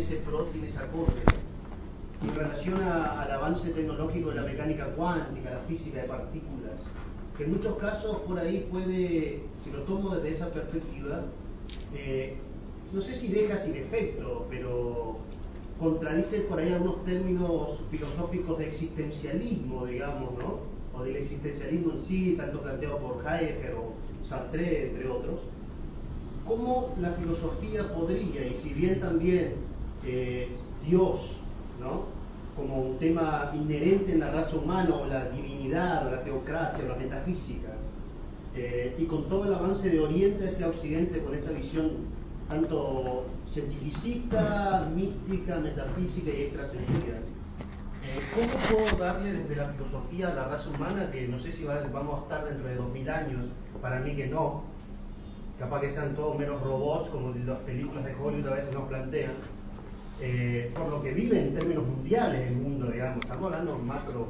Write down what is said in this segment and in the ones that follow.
ese esa corte. En relación a- al avance tecnológico de la mecánica cuántica, la física de partículas, que en muchos casos por ahí puede, si lo tomo desde esa perspectiva, eh, no sé si deja sin efecto, pero contradice por ahí algunos términos filosóficos de existencialismo, digamos, ¿no? O del existencialismo en sí, tanto planteado por Heidegger o Sartre, entre otros. ¿Cómo la filosofía podría, y si bien también eh, Dios, ¿no? como un tema inherente en la raza humana, o la divinidad, o la teocracia, o la metafísica, eh, y con todo el avance de Oriente hacia Occidente, con esta visión tanto cientificista, mística, metafísica y extrasensorial, eh, ¿cómo puedo darle desde la filosofía a la raza humana, que no sé si va- vamos a estar dentro de 2000 años, para mí que no, capaz que sean todos menos robots, como las películas de Hollywood a veces nos plantean, eh, por lo que vive en términos mundiales el mundo, digamos, estamos hablando macro,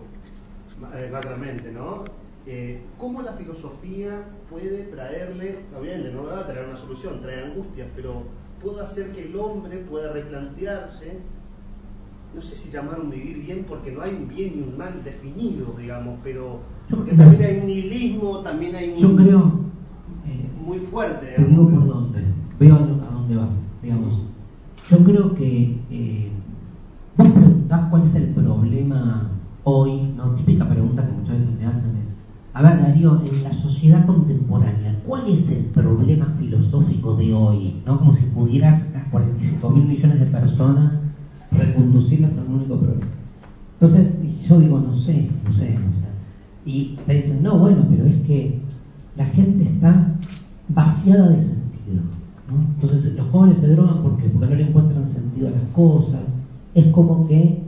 ma- eh, macramente, ¿no? Eh, ¿Cómo la filosofía puede traerle, obviamente no le va a traer una solución, trae angustias, pero puede hacer que el hombre pueda replantearse, no sé si llamarlo un vivir bien, porque no hay un bien y un mal definido, digamos, pero porque también hay un nihilismo, también hay un Yo creo, eh, muy fuerte. te digo por dónde, veo a dónde vas, digamos. Yo creo que eh, vos preguntás cuál es el problema hoy, ¿no? Típica pregunta que muchas veces me hacen. es, En la sociedad contemporánea, ¿cuál es el problema filosófico de hoy? ¿No? Como si pudieras a 45 mil millones de personas reconducirlas a un único problema. Entonces, yo digo, no sé, no sé, no sé. Y te dicen, no, bueno, pero es que la gente está vaciada de sentido. Entonces, los jóvenes se drogan ¿por qué? porque no le encuentran sentido a las cosas. Es como que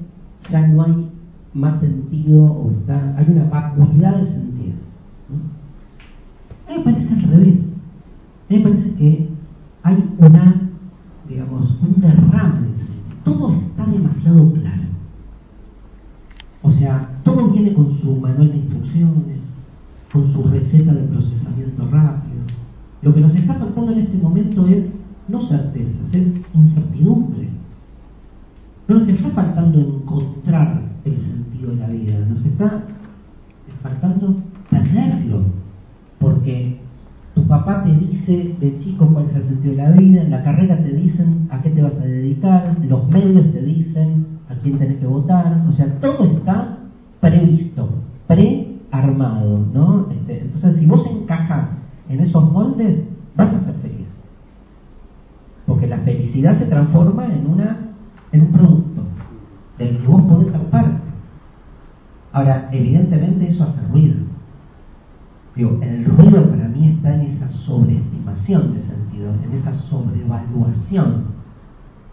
ya no hay más sentido o está, hay una vacuidad de sentido. ¿no? A mí me parece al revés. A mí me parece que una, digamos, un derrame. Todo está demasiado claro. O sea, todo viene con su manual de instrucciones, con su receta de procesamiento rápido. Lo que nos está faltando en este momento es no certezas, es incertidumbre. No nos está faltando encontrar el sentido de la vida, nos está faltando tenerlo. Porque tu papá te dice de es el sentido la vida, en la carrera te dicen a qué te vas a dedicar, los medios te dicen a quién tenés que votar, o sea, todo está previsto, prearmado, ¿no? Este, entonces, si vos encajas en esos moldes, vas a ser feliz. Porque la felicidad se transforma en, una, en un producto del que vos podés ser parte. Ahora, evidentemente eso hace ruido. El ruido para mí está en esa sobreestimación de sentido, en esa sobrevaluación.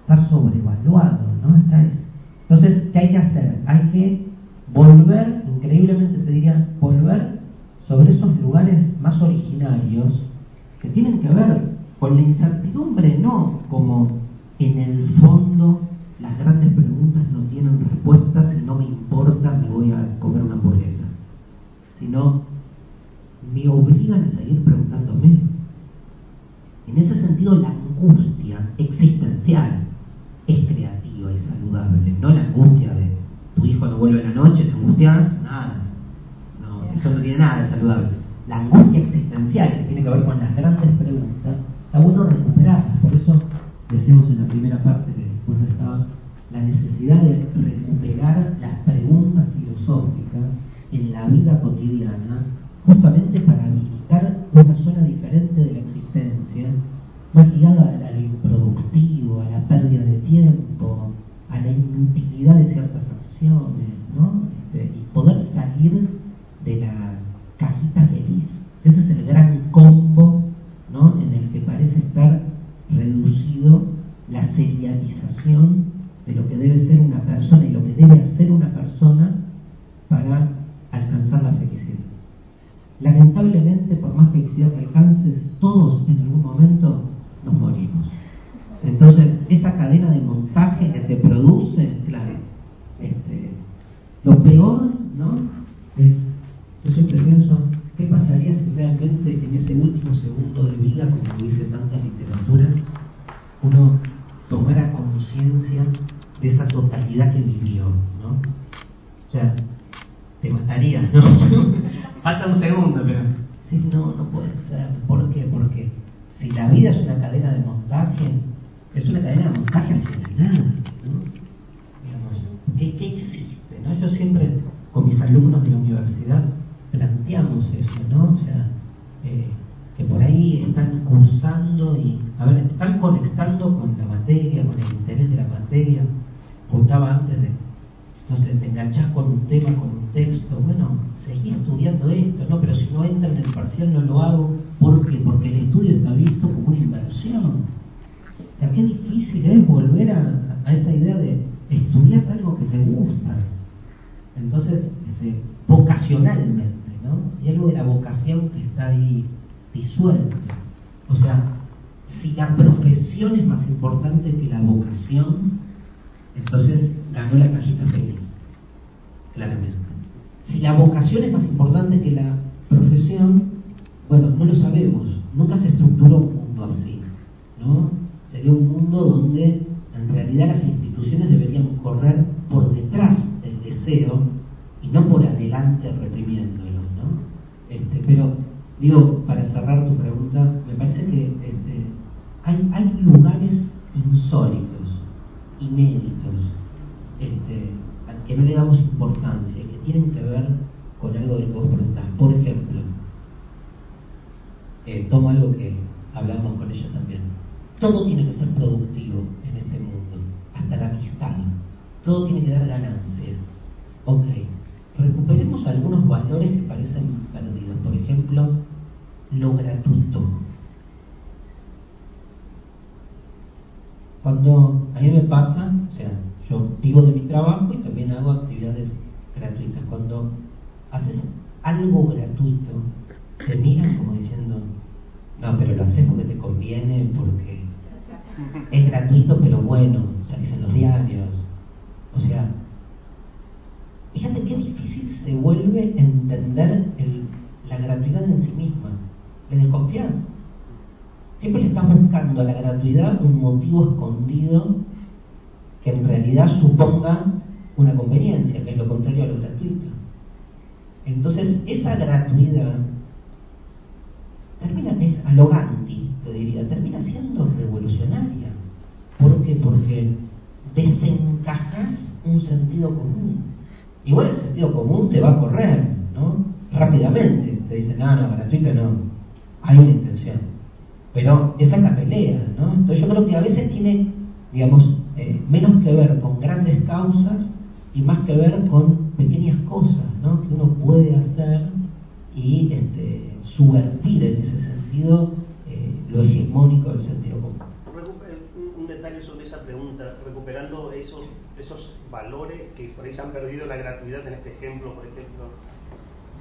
Está sobrevaluado, ¿no? Está es- Entonces, ¿qué hay que hacer? Hay que volver, increíblemente te diría, volver sobre esos lugares más originarios que tienen que ver con la incertidumbre, no como en el fondo las grandes preguntas no tienen respuestas y no me importa, me voy a comer una hamburguesa, sino me obligan a seguir preguntándome. En ese la angustia existencial es creativa y saludable, no la angustia de tu hijo no vuelve en la noche, te angustias, nada. Eso no tiene nada de saludable. La angustia existencial, que tiene que ver con las grandes preguntas, está bueno recuperarlas. Por eso decíamos en la primera parte que después estaba la necesidad de recuperar las preguntas filosóficas en la vida cotidiana, justamente para habilitar una zona diferente de la existencia, más ligada a lo improductivo, a la pérdida de tiempo, a la inutilidad de ciertas acciones, ¿no? Este, y poder salir de la cajita feliz. Ese es el gran combo, ¿no? En el que parece estar reducido la serialización de lo que debe ser una persona y lo que debe hacer una persona para alcanzar la felicidad. Lamentablemente, por más felicidad que alcances, todos en algún momento nos morimos. Entonces, esa cadena de montaje que te produce, claro, este, lo peor, ¿no? Es, yo siempre pienso, ¿qué pasaría si realmente en ese último segundo de vida, como dice tanta literatura, uno tomara conciencia de esa totalidad que vivió, ¿no? O sea, te mataría, ¿no? Falta un segundo, pero sí, no, no puede ser. ¿Por qué? Porque si la vida es una cadena de montaje, es una cadena de montaje hacia nada, ¿no? Digamos, ¿qué, ¿qué hiciste? ¿no? Yo siempre, con mis alumnos de la universidad, planteamos eso, ¿no? O sea, eh, que por ahí están cursando y, a ver, están conectando con la materia, con el interés de la materia. Contaba antes de, sé, te enganchás con un tema, con un texto, bueno, seguí estudiando esto, ¿no? Pero si no entra en el parcial no lo hago. ¿Por qué? Porque el estudio está visto como una inversión. Ya qué difícil es volver a, a esa idea de estudiar algo que te gusta. Entonces, este, vocacionalmente, ¿no? Y algo de la vocación que está ahí disuelto. O sea, si la profesión es más importante que la vocación, entonces ganó la cajita feliz, claramente. Si la vocación es más importante que la profesión, bueno, no lo sabemos. Nunca se estructuró un mundo así, ¿no? Sería un mundo donde en realidad las instituciones deberían correr por detrás del deseo y no por adelante reprimiéndolo, ¿no? Este, pero digo, para cerrar tu pregunta, me parece que este, hay, hay lugares insólitos, inéditos, este, que no le damos importancia, que tienen que ver con algo de lo que vos preguntás. Por ejemplo, eh, tomo algo que hablamos con ella también. Todo tiene que ser productivo en este mundo, hasta la amistad. Todo tiene que dar ganancia. Ok, recuperemos algunos valores que parecen perdidos. Por ejemplo, lo gratuito. Cuando a mí me pasa, o sea, yo vivo de mi trabajo y también hago actividades gratuitas. Cuando haces algo gratuito, te miran como diciendo, no, pero lo haces porque te conviene, porque es gratuito, pero bueno, salís en los diarios. O sea, fíjate qué difícil se vuelve entender el, la gratuidad en sí misma. Le desconfías. Estás buscando a la gratuidad un motivo escondido que en realidad suponga una conveniencia, que es lo contrario a lo gratuito. Entonces, esa gratuidad termina, es a lo Gandhi, te diría, termina siendo revolucionaria. ¿Por qué? Porque desencajas un sentido común. Igual el sentido común te va a correr, ¿no? Rápidamente. Te dicen, no, no, gratuito no. Hay una intención. Pero esa es la pelea, ¿no? Entonces yo creo que a veces tiene, digamos, eh, menos que ver con grandes causas y más que ver con pequeñas cosas, ¿no? Que uno puede hacer y este, subvertir en ese sentido eh, lo hegemónico del sentido común. Un detalle sobre esa pregunta, recuperando esos, esos valores que por ahí se han perdido la gratuidad en este ejemplo, por ejemplo.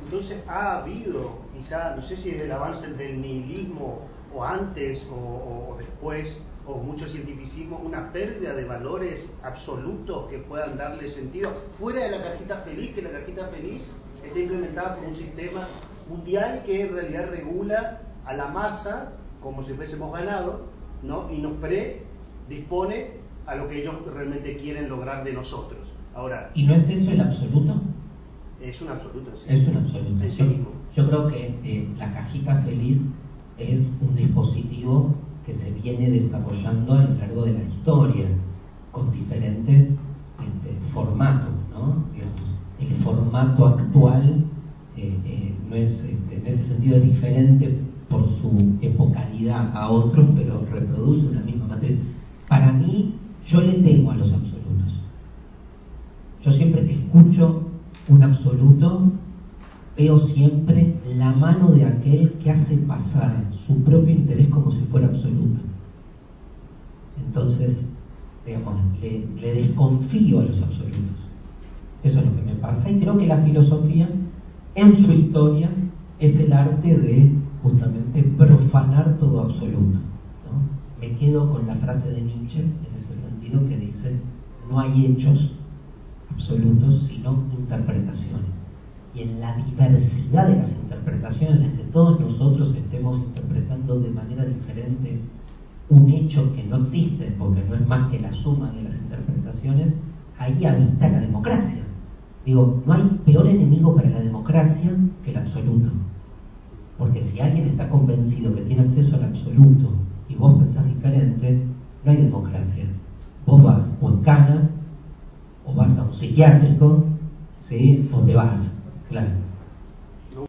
Entonces ha habido, quizá, no sé si es el avance del nihilismo o antes o, o después, o mucho cientificismo, una pérdida de valores absolutos que puedan darle sentido, fuera de la cajita feliz, que la cajita feliz está implementada como un sistema mundial que en realidad regula a la masa como si fuésemos ganado, ¿no? y nos predispone a lo que ellos realmente quieren lograr de nosotros. Ahora, ¿Y no es eso el absoluto? es un absoluto sí. Es un absoluto. Sí yo creo que eh, la cajita feliz es un dispositivo que se viene desarrollando a lo largo de la historia, con diferentes este, formatos, ¿no? El formato actual eh, eh, no es, este, en ese sentido es diferente por su epocalidad a otros, pero reproduce una misma matriz. Para mí, yo le temo a los absolutos. Yo siempre que escucho un absoluto, veo siempre la mano de aquel que hace pasar su propio interés como si fuera absoluto. Entonces, digamos, le, desconfío a los absolutos. Eso es lo que me pasa y creo que la filosofía, en su historia, es el arte de justamente profanar todo absoluto. Me quedo con la frase de Nietzsche en ese sentido que dice, no hay hechos absolutos, sino interpretaciones. Y en la diversidad de las interpretaciones, en que todos nosotros estemos interpretando de manera diferente un hecho que no existe, porque no es más que la suma de las interpretaciones, ahí habita la democracia. Digo, no hay peor enemigo para la democracia que el absoluto. Porque si alguien está convencido que tiene acceso al absoluto y vos pensás diferente, no hay democracia. Vos vas o en cana, o vas a un psiquiátrico, ¿sí? o te vas, claro.